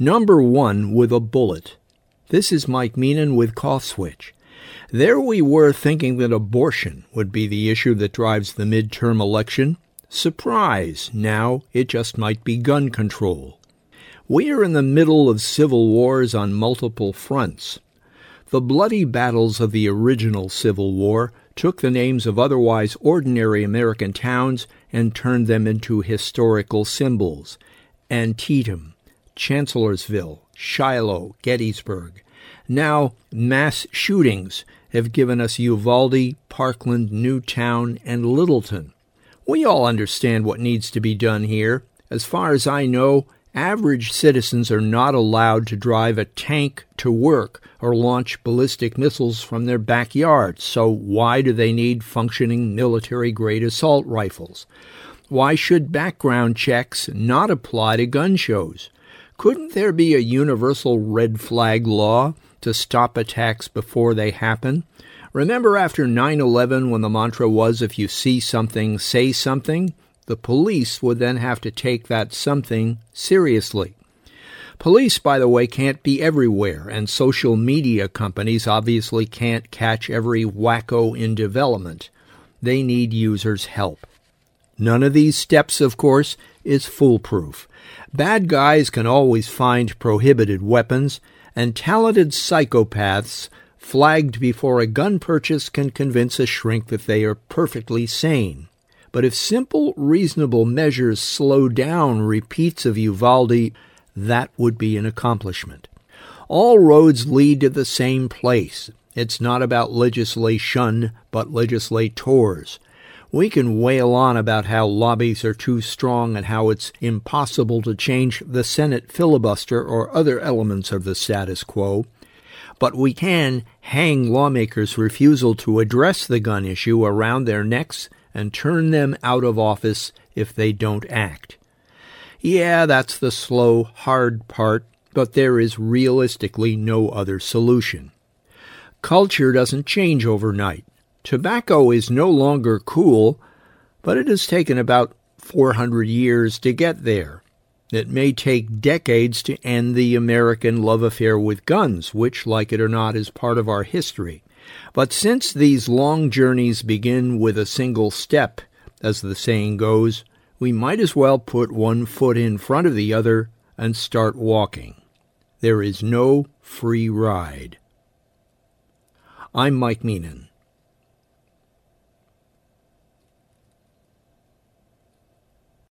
Number one with a bullet. This is Mike Meenan with Cough Switch. There we were thinking that abortion would be the issue that drives the midterm election. Surprise! Now it just might be gun control. We are in the middle of civil wars on multiple fronts. The bloody battles of the original Civil War took the names of otherwise ordinary American towns and turned them into historical symbols. Antietam, Chancellorsville, Shiloh, Gettysburg. Now, mass shootings have given us Uvalde, Parkland, Newtown, and Littleton. We all understand what needs to be done here. As far as I know, average citizens are not allowed to drive a tank to work or launch ballistic missiles from their backyards, so why do they need functioning military grade assault rifles? Why should background checks not apply to gun shows? Couldn't there be a universal red flag law to stop attacks before they happen? Remember after 9 11 when the mantra was if you see something, say something? The police would then have to take that something seriously. Police, by the way, can't be everywhere, and social media companies obviously can't catch every wacko in development. They need users' help. None of these steps, of course, is foolproof. Bad guys can always find prohibited weapons, and talented psychopaths flagged before a gun purchase can convince a shrink that they are perfectly sane. But if simple, reasonable measures slow down repeats of Uvalde, that would be an accomplishment. All roads lead to the same place. It's not about legislation, but legislators. We can wail on about how lobbies are too strong and how it's impossible to change the Senate filibuster or other elements of the status quo, but we can hang lawmakers' refusal to address the gun issue around their necks and turn them out of office if they don't act. Yeah, that's the slow, hard part, but there is realistically no other solution. Culture doesn't change overnight. Tobacco is no longer cool, but it has taken about 400 years to get there. It may take decades to end the American love affair with guns, which, like it or not, is part of our history. But since these long journeys begin with a single step, as the saying goes, we might as well put one foot in front of the other and start walking. There is no free ride. I'm Mike Meenan.